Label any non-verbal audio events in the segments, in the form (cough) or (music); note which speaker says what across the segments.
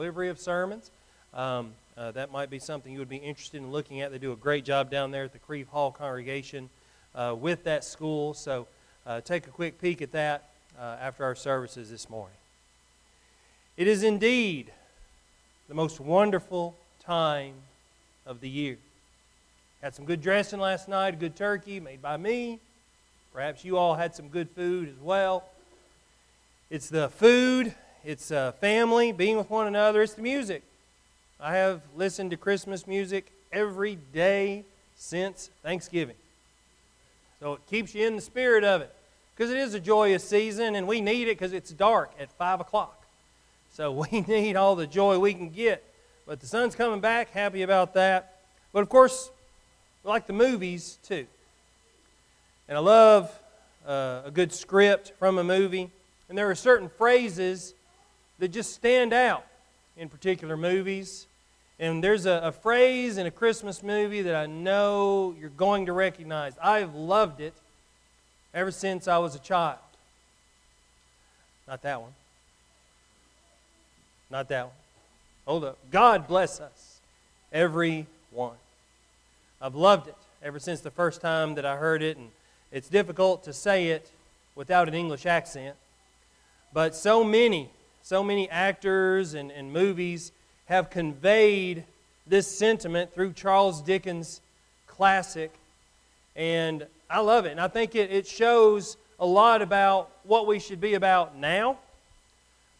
Speaker 1: delivery of sermons. Um, uh, that might be something you would be interested in looking at. They do a great job down there at the Crieve Hall congregation uh, with that school. So uh, take a quick peek at that uh, after our services this morning. It is indeed the most wonderful time of the year. Had some good dressing last night, a good turkey made by me. Perhaps you all had some good food as well. It's the food, it's uh, family, being with one another, it's the music. I have listened to Christmas music every day since Thanksgiving. So it keeps you in the spirit of it because it is a joyous season and we need it because it's dark at 5 o'clock. So (laughs) we need all the joy we can get. But the sun's coming back, happy about that. But of course, we like the movies too. And I love uh, a good script from a movie. And there are certain phrases that just stand out in particular movies. And there's a, a, phrase in a Christmas movie that I know you're going to recognize. I've loved it ever since I was a child. Not that one. Not that one. Hold up. God bless us, every one. I've loved it ever since the first time that I heard it, and it's difficult to say it without an English accent. But so many, so many actors and, and movies have conveyed this sentiment through Charles Dickens' classic. And I love it. And I think it, it shows a lot about what we should be about now,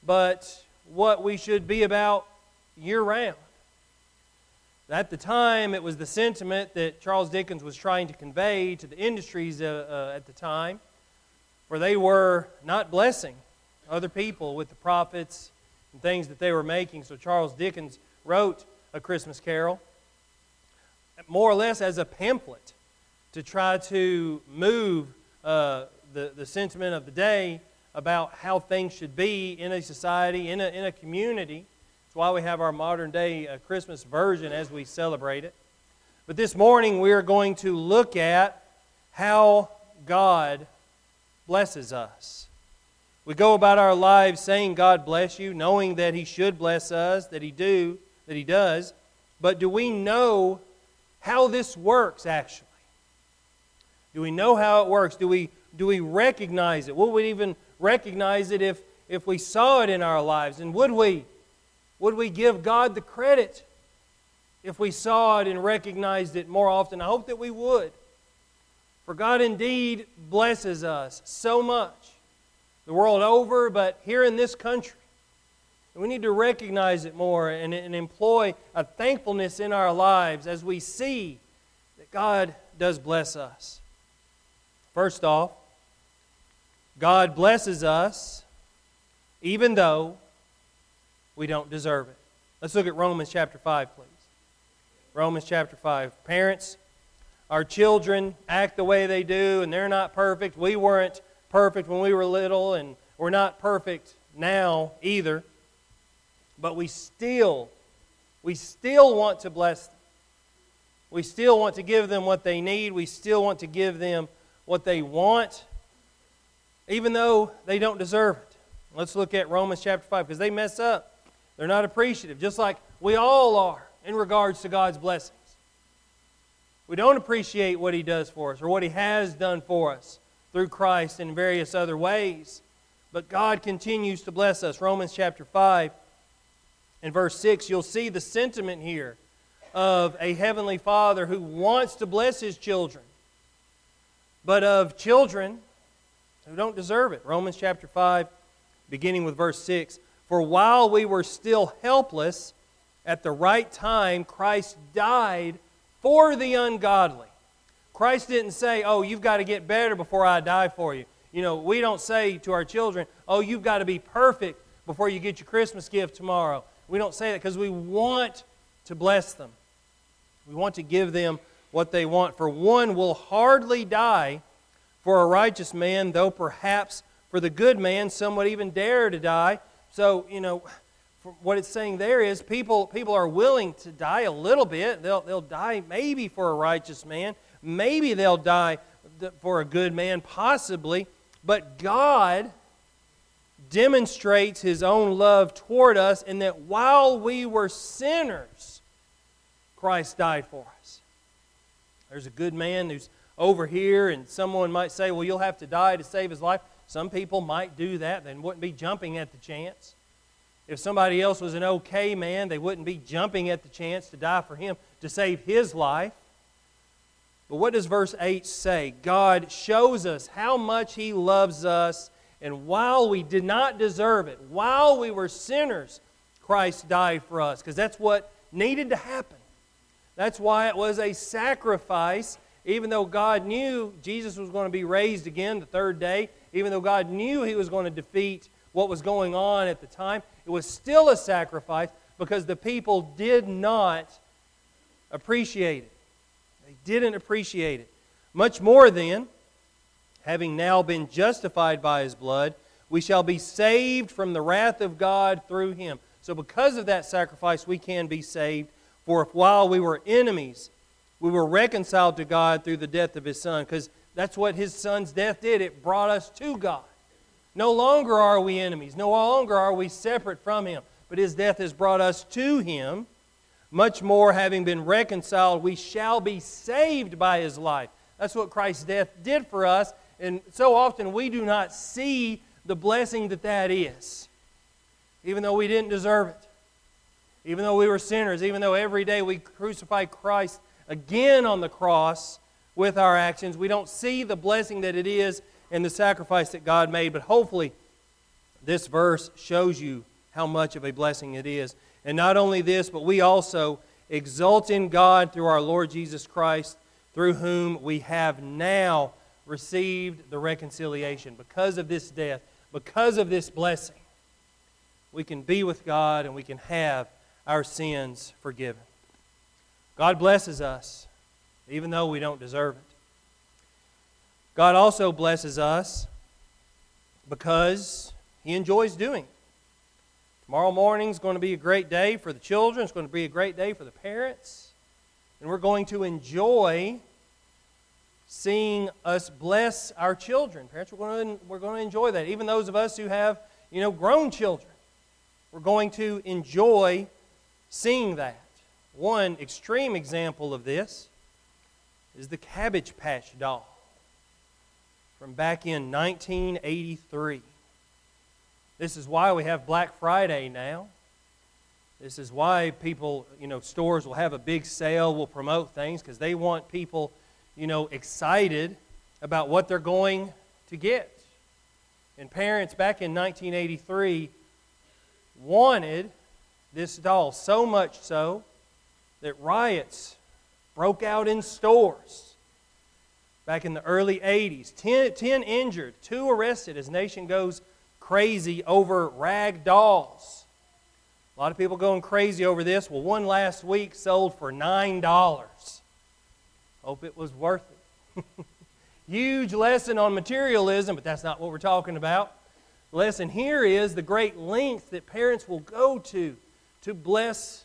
Speaker 1: but what we should be about year round. At the time, it was the sentiment that Charles Dickens was trying to convey to the industries uh, uh, at the time, where they were not blessing other people with the profits and things that they were making. So Charles Dickens wrote A Christmas Carol more or less as a pamphlet to try to move uh, the, the sentiment of the day about how things should be in a society, in a, in a community. That's why we have our modern day uh, Christmas version as we celebrate it. But this morning we are going to look at how God blesses us. We go about our lives saying, God bless you, knowing that He should bless us, that He do, that He does. But do we know how this works actually? Do we know how it works? Do we, do we recognize it? Would we even recognize it if, if we saw it in our lives? And would we? Would we give God the credit if we saw it and recognized it more often? I hope that we would. For God indeed blesses us so much the world over, but here in this country. We need to recognize it more and, and employ a thankfulness in our lives as we see that God does bless us. First off, God blesses us even though we don't deserve it. Let's look at Romans chapter 5, please. Romans chapter 5. Parents, our children act the way they do, and they're not perfect. We weren't perfect when we were little, and we're not perfect now either. But we still, we still want to bless them. We still want to give them what they need. We still want to give them what they want, even though they don't deserve it. Let's look at Romans chapter 5 because they mess up. They're not appreciative, just like we all are in regards to God's blessings. We don't appreciate what He does for us or what He has done for us through Christ in various other ways. But God continues to bless us. Romans chapter 5 and verse 6, you'll see the sentiment here of a heavenly Father who wants to bless His children, but of children who don't deserve it. Romans chapter 5, beginning with verse 6 For while we were still helpless, at the right time, Christ died for the ungodly. Christ didn't say, Oh, you've got to get better before I die for you. You know, we don't say to our children, Oh, you've got to be perfect before you get your Christmas gift tomorrow. We don't say that because we want to bless them. We want to give them what they want. For one will hardly die for a righteous man, though perhaps for the good man some would even dare to die. So, you know, what it's saying there is people, people are willing to die a little bit. They'll, they'll die maybe for a righteous man, Maybe they'll die for a good man, possibly. But God demonstrates his own love toward us in that while we were sinners, Christ died for us. There's a good man who's over here, and someone might say, Well, you'll have to die to save his life. Some people might do that, they wouldn't be jumping at the chance. If somebody else was an okay man, they wouldn't be jumping at the chance to die for him to save his life. But what does verse 8 say? God shows us how much He loves us, and while we did not deserve it, while we were sinners, Christ died for us, because that's what needed to happen. That's why it was a sacrifice, even though God knew Jesus was going to be raised again the third day, even though God knew He was going to defeat what was going on at the time, it was still a sacrifice because the people did not appreciate it. Didn't appreciate it. Much more then, having now been justified by his blood, we shall be saved from the wrath of God through him. So, because of that sacrifice, we can be saved. For if while we were enemies, we were reconciled to God through the death of his Son, because that's what his Son's death did. It brought us to God. No longer are we enemies, no longer are we separate from him, but his death has brought us to him. Much more, having been reconciled, we shall be saved by his life. That's what Christ's death did for us. And so often we do not see the blessing that that is, even though we didn't deserve it, even though we were sinners, even though every day we crucify Christ again on the cross with our actions. We don't see the blessing that it is and the sacrifice that God made, but hopefully this verse shows you how much of a blessing it is. And not only this, but we also exult in God through our Lord Jesus Christ, through whom we have now received the reconciliation. Because of this death, because of this blessing, we can be with God and we can have our sins forgiven. God blesses us, even though we don't deserve it. God also blesses us because He enjoys doing it. Tomorrow morning is going to be a great day for the children. It's going to be a great day for the parents. And we're going to enjoy seeing us bless our children. Parents, we're going to, we're going to enjoy that. Even those of us who have, you know, grown children, we're going to enjoy seeing that. One extreme example of this is the Cabbage Patch doll from back in 1983. This is why we have Black Friday now. This is why people, you know, stores will have a big sale, will promote things because they want people, you know, excited about what they're going to get. And parents back in 1983 wanted this doll so much so that riots broke out in stores back in the early 80s. Ten, ten injured, two arrested as nation goes crazy over rag dolls. A lot of people going crazy over this. Well, one last week sold for $9. Hope it was worth it. (laughs) Huge lesson on materialism, but that's not what we're talking about. The lesson here is the great length that parents will go to to bless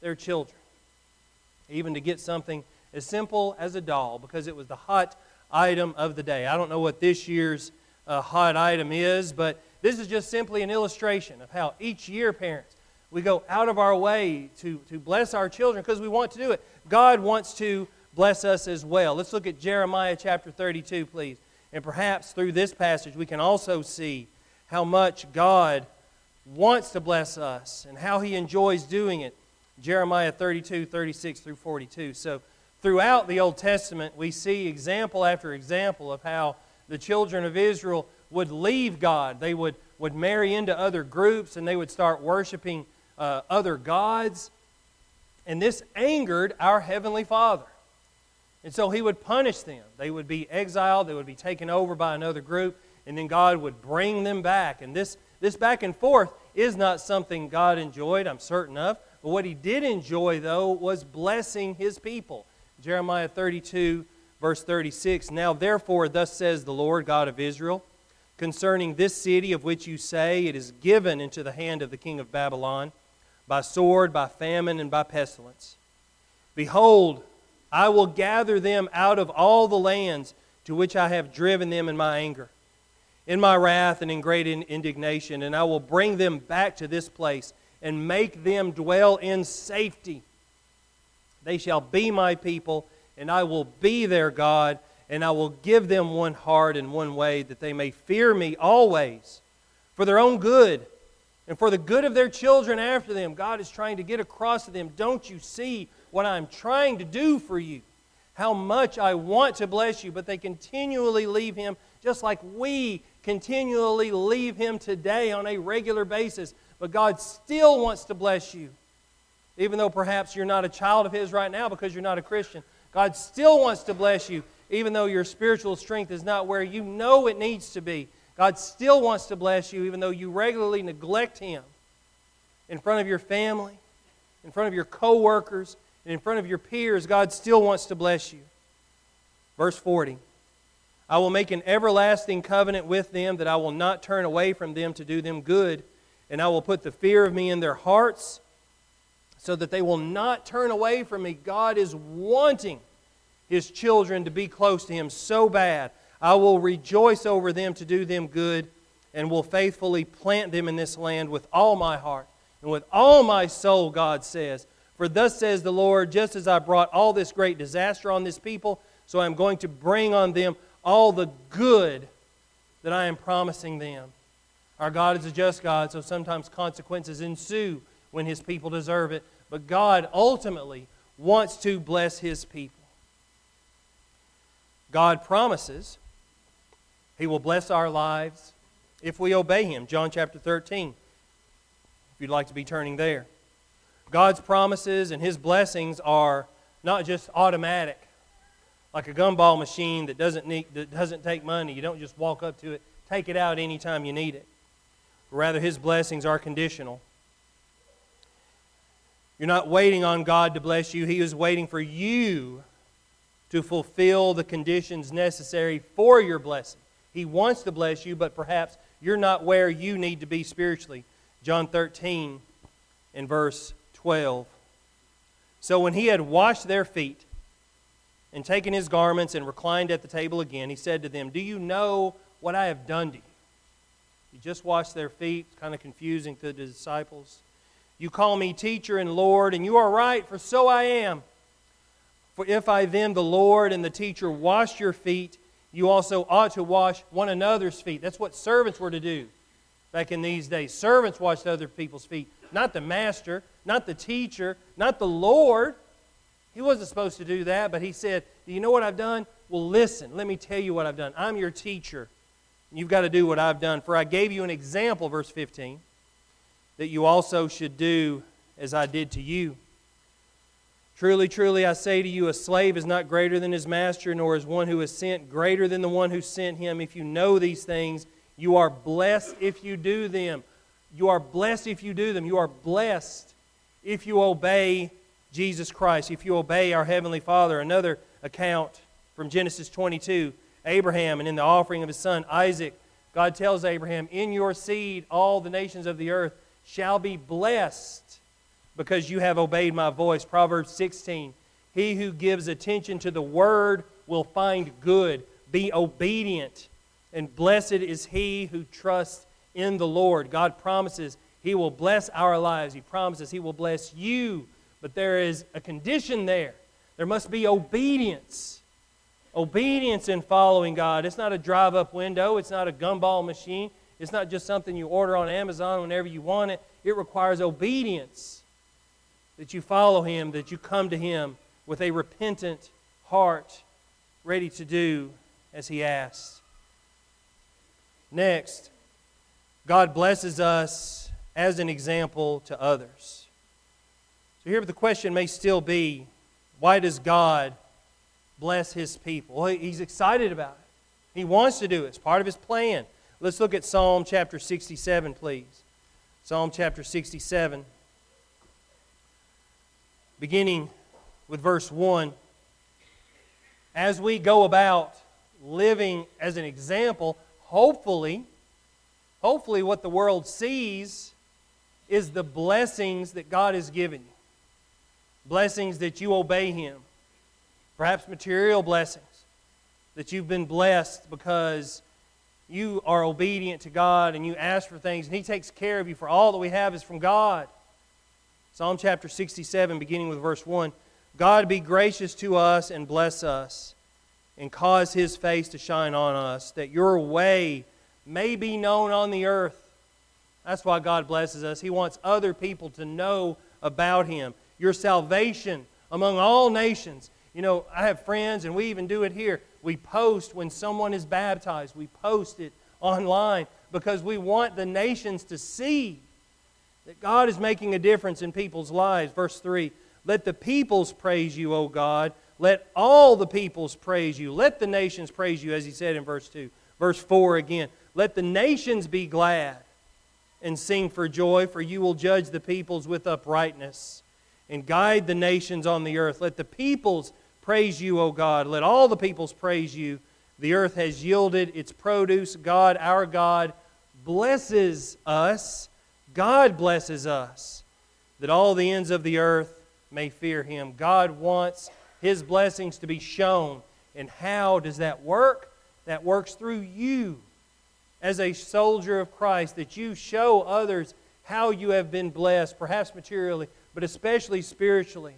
Speaker 1: their children, even to get something as simple as a doll, because it was the hot item of the day. I don't know what this year's uh, hot item is, but this is just simply an illustration of how each year, parents, we go out of our way to, to bless our children because we want to do it. God wants to bless us as well. Let's look at Jeremiah chapter 32, please. And perhaps through this passage, we can also see how much God wants to bless us and how he enjoys doing it. Jeremiah 32, 36 through 42. So, throughout the Old Testament, we see example after example of how the children of Israel would leave God. They would, would marry into other groups and they would start worshiping uh, other gods. And this angered our Heavenly Father. And so He would punish them. They would be exiled, they would be taken over by another group, and then God would bring them back. And this, this back and forth is not something God enjoyed, I'm certain of. But what He did enjoy, though, was blessing His people. Jeremiah 32, verse 36 Now therefore, thus says the Lord God of Israel concerning this city of which you say it is given into the hand of the king of Babylon by sword, by famine, and by pestilence. Behold, I will gather them out of all the lands to which I have driven them in my anger, in my wrath and in great indignation, and I will bring them back to this place and make them dwell in safety. They shall be my people, and I will be their God, and I will give them one heart and one way, that they may fear me always for their own good and for the good of their children after them. God is trying to get across to them. Don't you see what I'm trying to do for you? How much I want to bless you, but they continually leave Him, just like we continually leave Him today on a regular basis. But God still wants to bless you. Even though perhaps you're not a child of His right now because you're not a Christian, God still wants to bless you, even though your spiritual strength is not where you know it needs to be. God still wants to bless you, even though you regularly neglect Him in front of your family, in front of your coworkers, and in front of your peers. God still wants to bless you. Verse 40 I will make an everlasting covenant with them that I will not turn away from them to do them good, and I will put the fear of me in their hearts so that they will not turn away from me. God is wanting his children to be close to him so bad. I will rejoice over them to do them good and will faithfully plant them in this land with all my heart and with all my soul, God says. For thus says the Lord, just as I brought all this great disaster on this people, so I am going to bring on them all the good that I am promising them. Our God is a just God, so sometimes consequences ensue when his people deserve it. But God ultimately wants to bless his people. God promises he will bless our lives if we obey him. John chapter 13, if you'd like to be turning there. God's promises and his blessings are not just automatic, like a gumball machine that doesn't, need, that doesn't take money. You don't just walk up to it, take it out anytime you need it. Rather, his blessings are conditional. You're not waiting on God to bless you. He is waiting for you to fulfill the conditions necessary for your blessing. He wants to bless you, but perhaps you're not where you need to be spiritually. John 13 in verse 12. So when he had washed their feet and taken his garments and reclined at the table again, he said to them, Do you know what I have done to you? You just washed their feet, kind of confusing to the disciples. You call me teacher and Lord, and you are right, for so I am. For if I then, the Lord and the teacher, wash your feet, you also ought to wash one another's feet. That's what servants were to do back in these days. Servants washed other people's feet, not the master, not the teacher, not the Lord. He wasn't supposed to do that, but he said, Do you know what I've done? Well, listen, let me tell you what I've done. I'm your teacher. You've got to do what I've done. For I gave you an example, verse 15 that you also should do as I did to you. Truly, truly, I say to you, a slave is not greater than his master, nor is one who is sent greater than the one who sent him. If you know these things, you are blessed if you do them. You are blessed if you do them. You are blessed if you obey Jesus Christ, if you obey our Heavenly Father. Another account from Genesis 22 Abraham and in the offering of his son Isaac, God tells Abraham, In your seed, all the nations of the earth shall be blessed because you have obeyed my voice. Proverbs 16. He who gives attention to the word will find good. Be obedient. And blessed is he who trusts in the Lord. God promises he will bless our lives. He promises he will bless you. But there is a condition there. There must be obedience. Obedience in following God. It's not a drive up window, it's not a gumball machine. It's not just something you order on Amazon whenever you want it. It requires obedience that you follow Him, that you come to Him with a repentant heart, ready to do as He asks. Next, God blesses us as an example to others. So here the question may still be why does God bless His people? Well, He's excited about it. He wants to do it. It's part of His plan. Let's look at Psalm chapter 67, please. Psalm chapter 67, beginning with verse 1. As we go about living as an example, hopefully, hopefully what the world sees is the blessings that God has given you. Blessings that you obey Him. Perhaps material blessings that you've been blessed because you are obedient to God and you ask for things, and He takes care of you, for all that we have is from God. Psalm chapter 67, beginning with verse 1 God be gracious to us and bless us, and cause His face to shine on us, that your way may be known on the earth. That's why God blesses us. He wants other people to know about Him. Your salvation among all nations. You know, I have friends, and we even do it here. We post when someone is baptized, we post it online because we want the nations to see that God is making a difference in people's lives. Verse 3 Let the peoples praise you, O God. Let all the peoples praise you. Let the nations praise you, as he said in verse 2. Verse 4 again Let the nations be glad and sing for joy, for you will judge the peoples with uprightness and guide the nations on the earth. Let the peoples praise you, O God. Let all the peoples praise you. The earth has yielded its produce. God, our God, blesses us. God blesses us that all the ends of the earth may fear him. God wants his blessings to be shown. And how does that work? That works through you as a soldier of Christ, that you show others how you have been blessed, perhaps materially, but especially spiritually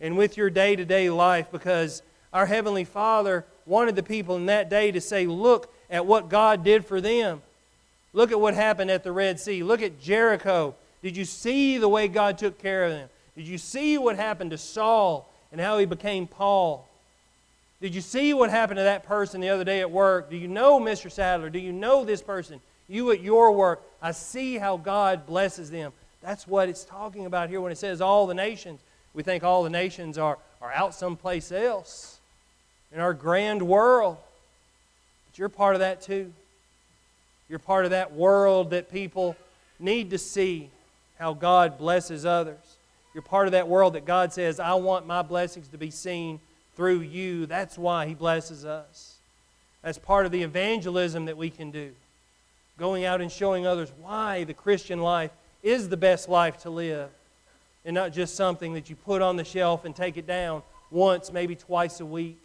Speaker 1: and with your day to day life because our Heavenly Father wanted the people in that day to say, Look at what God did for them. Look at what happened at the Red Sea. Look at Jericho. Did you see the way God took care of them? Did you see what happened to Saul and how he became Paul? Did you see what happened to that person the other day at work? Do you know Mr. Sadler? Do you know this person? You at your work. I see how God blesses them. That's what it's talking about here when it says all the nations. We think all the nations are, are out someplace else in our grand world. But you're part of that too. You're part of that world that people need to see how God blesses others. You're part of that world that God says, I want my blessings to be seen through you. That's why He blesses us. That's part of the evangelism that we can do. Going out and showing others why the Christian life is the best life to live and not just something that you put on the shelf and take it down once, maybe twice a week.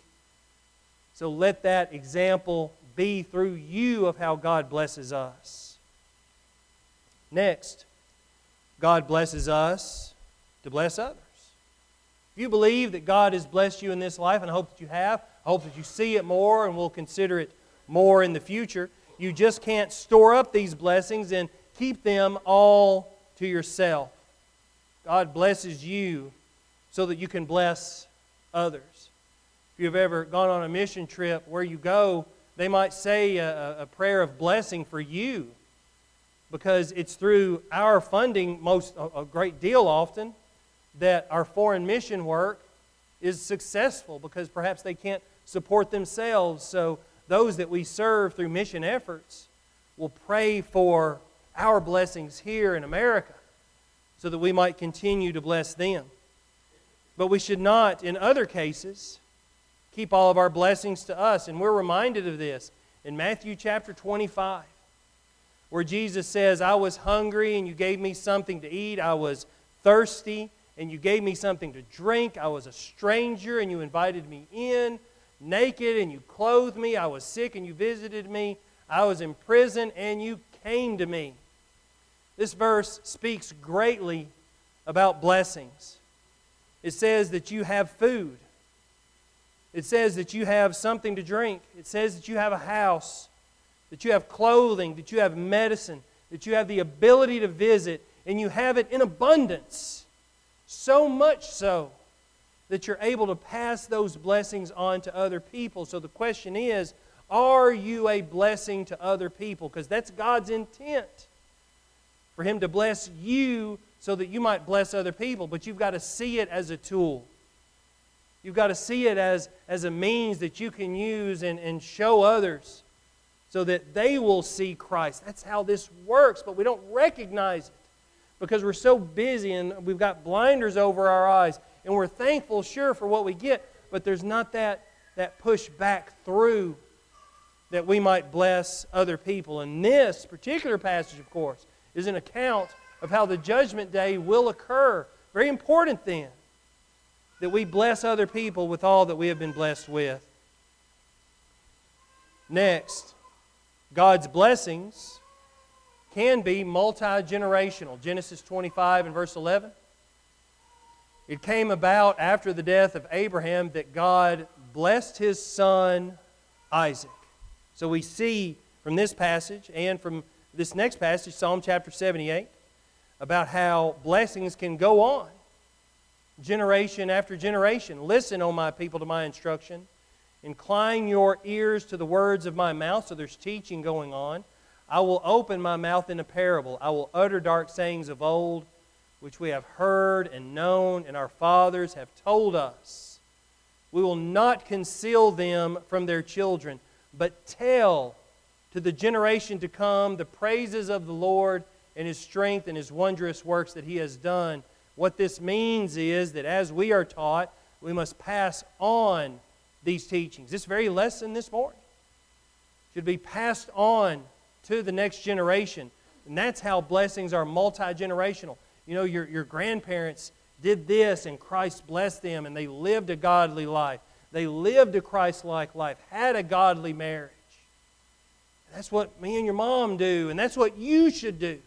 Speaker 1: So let that example be through you of how God blesses us. Next, God blesses us to bless others. If you believe that God has blessed you in this life, and I hope that you have, I hope that you see it more and will consider it more in the future, you just can't store up these blessings and keep them all to yourself. God blesses you so that you can bless others. If you've ever gone on a mission trip, where you go, they might say a, a prayer of blessing for you because it's through our funding, most a, a great deal often, that our foreign mission work is successful because perhaps they can't support themselves. So those that we serve through mission efforts will pray for our blessings here in America so that we might continue to bless them. But we should not, in other cases, keep all of our blessings to us. And we're reminded of this in Matthew chapter 25, where Jesus says, I was hungry and you gave me something to eat. I was thirsty and you gave me something to drink. I was a stranger and you invited me in. Naked and you clothed me. I was sick and you visited me. I was in prison and you came to me. This verse speaks greatly about blessings. It says that you have food. It says that you have something to drink. It says that you have a house, that you have clothing, that you have medicine, that you have the ability to visit, and you have it in abundance. So much so that you're able to pass those blessings on to other people. So the question is are you a blessing to other people? Because that's God's intent for Him to bless you so that you might bless other people. But you've got to see it as a tool. You've got to see it as, as a means that you can use and, and show others so that they will see Christ. That's how this works, but we don't recognize it because we're so busy and we've got blinders over our eyes. And we're thankful, sure, for what we get, but there's not that, that push back through that we might bless other people. And this particular passage, of course, is an account of how the judgment day will occur. Very important then that we bless other people with all that we have been blessed with. Next, God's blessings can be multi generational. Genesis 25 and verse 11. It came about after the death of Abraham that God blessed his son Isaac. So we see from this passage and from this next passage, Psalm chapter 78, about how blessings can go on generation after generation. Listen, O my people, to my instruction. Incline your ears to the words of my mouth. So there's teaching going on. I will open my mouth in a parable. I will utter dark sayings of old, which we have heard and known, and our fathers have told us. We will not conceal them from their children, but tell to the generation to come the praises of the Lord and his strength and his wondrous works that he has done. What this means is that as we are taught, we must pass on these teachings. This very lesson this morning should be passed on to the next generation. And that's how blessings are multi generational. You know, your, your grandparents did this and Christ blessed them and they lived a godly life. They lived a Christ like life, had a godly marriage. That's what me and your mom do, and that's what you should do.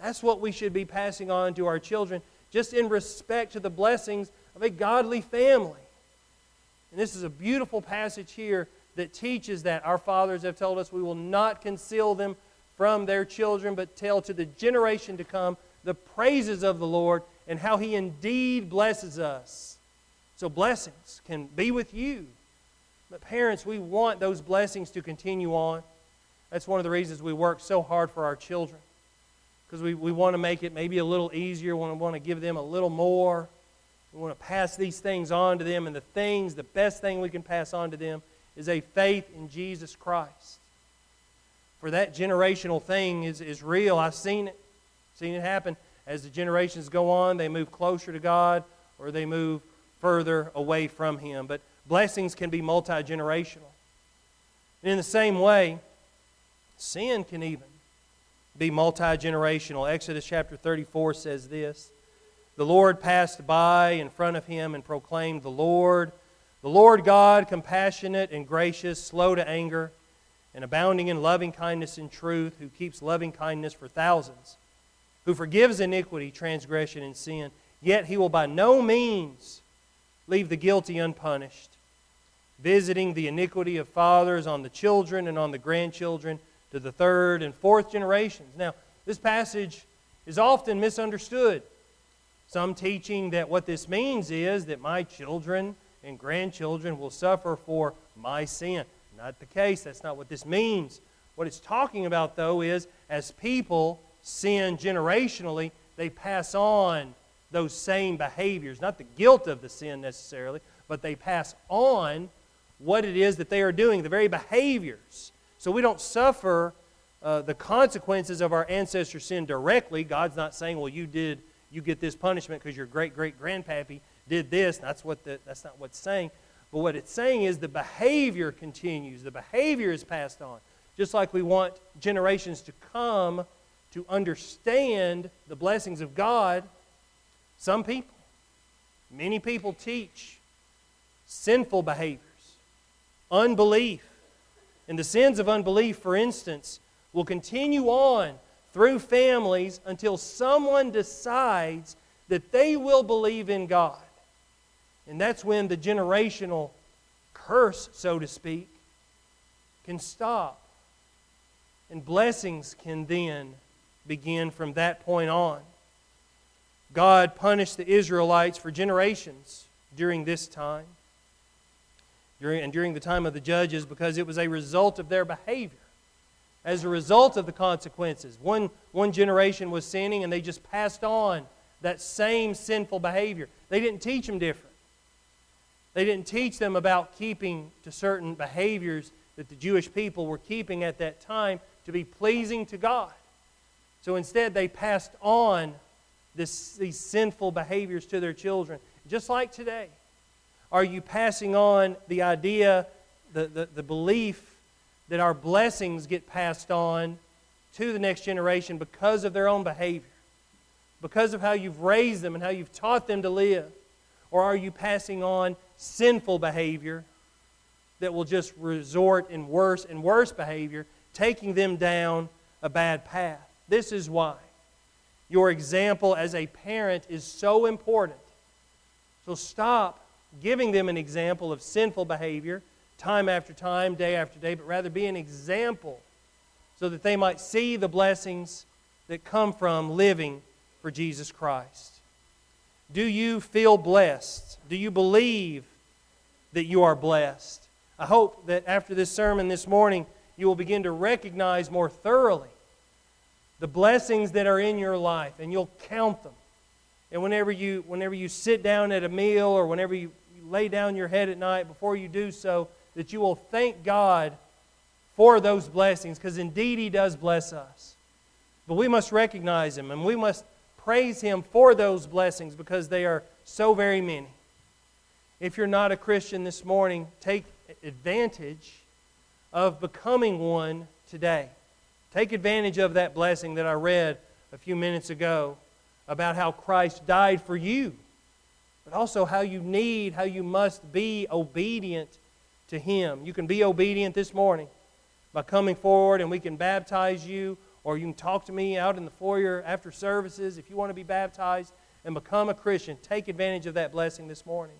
Speaker 1: That's what we should be passing on to our children, just in respect to the blessings of a godly family. And this is a beautiful passage here that teaches that our fathers have told us we will not conceal them from their children, but tell to the generation to come the praises of the Lord and how He indeed blesses us. So, blessings can be with you. But, parents, we want those blessings to continue on. That's one of the reasons we work so hard for our children. Because we, we want to make it maybe a little easier, we want to give them a little more. We want to pass these things on to them, and the things, the best thing we can pass on to them is a faith in Jesus Christ. For that generational thing is, is real. I've seen it. Seen it happen. As the generations go on, they move closer to God or they move further away from Him. But blessings can be multi generational. In the same way, sin can even be multi generational. Exodus chapter 34 says this the Lord passed by in front of him and proclaimed, The Lord, the Lord God, compassionate and gracious, slow to anger, and abounding in loving kindness and truth, who keeps loving kindness for thousands, who forgives iniquity, transgression, and sin. Yet he will by no means leave the guilty unpunished, visiting the iniquity of fathers on the children and on the grandchildren to the third and fourth generations. Now, this passage is often misunderstood. Some teaching that what this means is that my children and grandchildren will suffer for my sin. Not the case. That's not what this means. What it's talking about, though, is as people sin generationally, they pass on those same behaviors. Not the guilt of the sin necessarily, but they pass on what it is that they are doing, the very behaviors. So we don't suffer uh, the consequences of our ancestor sin directly. God's not saying, well, you did you get this punishment because your great great grandpappy did this. That's what the, that's not what's saying. But what it's saying is the behavior continues. The behavior is passed on. Just like we want generations to come to understand the blessings of God, some people, many people teach sinful behaviors, unbelief. And the sins of unbelief, for instance, will continue on through families until someone decides that they will believe in God. And that's when the generational curse, so to speak, can stop. And blessings can then begin from that point on. God punished the Israelites for generations during this time, during, and during the time of the judges, because it was a result of their behavior as a result of the consequences. One, one generation was sinning and they just passed on that same sinful behavior. They didn't teach them different. They didn't teach them about keeping to certain behaviors that the Jewish people were keeping at that time to be pleasing to God. So instead, they passed on this, these sinful behaviors to their children, just like today. Are you passing on the idea, the, the, the belief that our blessings get passed on to the next generation because of their own behavior, because of how you've raised them and how you've taught them to live? Or are you passing on sinful behavior that will just resort in worse and worse behavior taking them down a bad path. This is why your example as a parent is so important. So stop giving them an example of sinful behavior time after time, day after day, but rather be an example so that they might see the blessings that come from living for Jesus Christ. Do you feel blessed? Do you believe that you are blessed? I hope that after this sermon this morning, you will begin to recognize more thoroughly the blessings that are in your life, and you'll count them. And whenever you, whenever you sit down at a meal or whenever you, lay down your head at night, before you do so, that you will thank God for those blessings, because indeed He does bless us. But we must recognize Him, and we must praise Him for those blessings because they are so very many. If you're not a Christian this morning, take advantage of becoming one today. Take advantage of that blessing that I read a few minutes ago about how Christ died for you, but also how you need, how you must be obedient to Him. You can be obedient this morning by coming forward and we can baptize you, or you can talk to me out in the foyer after services if you want to be baptized and become a Christian. Take advantage of that blessing this morning.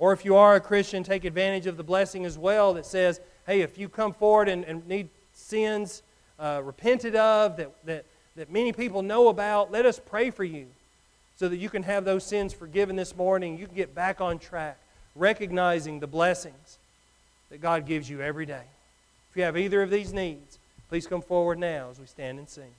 Speaker 1: Or if you are a Christian, take advantage of the blessing as well that says, hey, if you come forward and, and need sins uh, repented of, that, that, that many people know about, let us pray for you so that you can have those sins forgiven this morning. You can get back on track, recognizing the blessings that God gives you every day. If you have either of these needs, please come forward now as we stand and sing.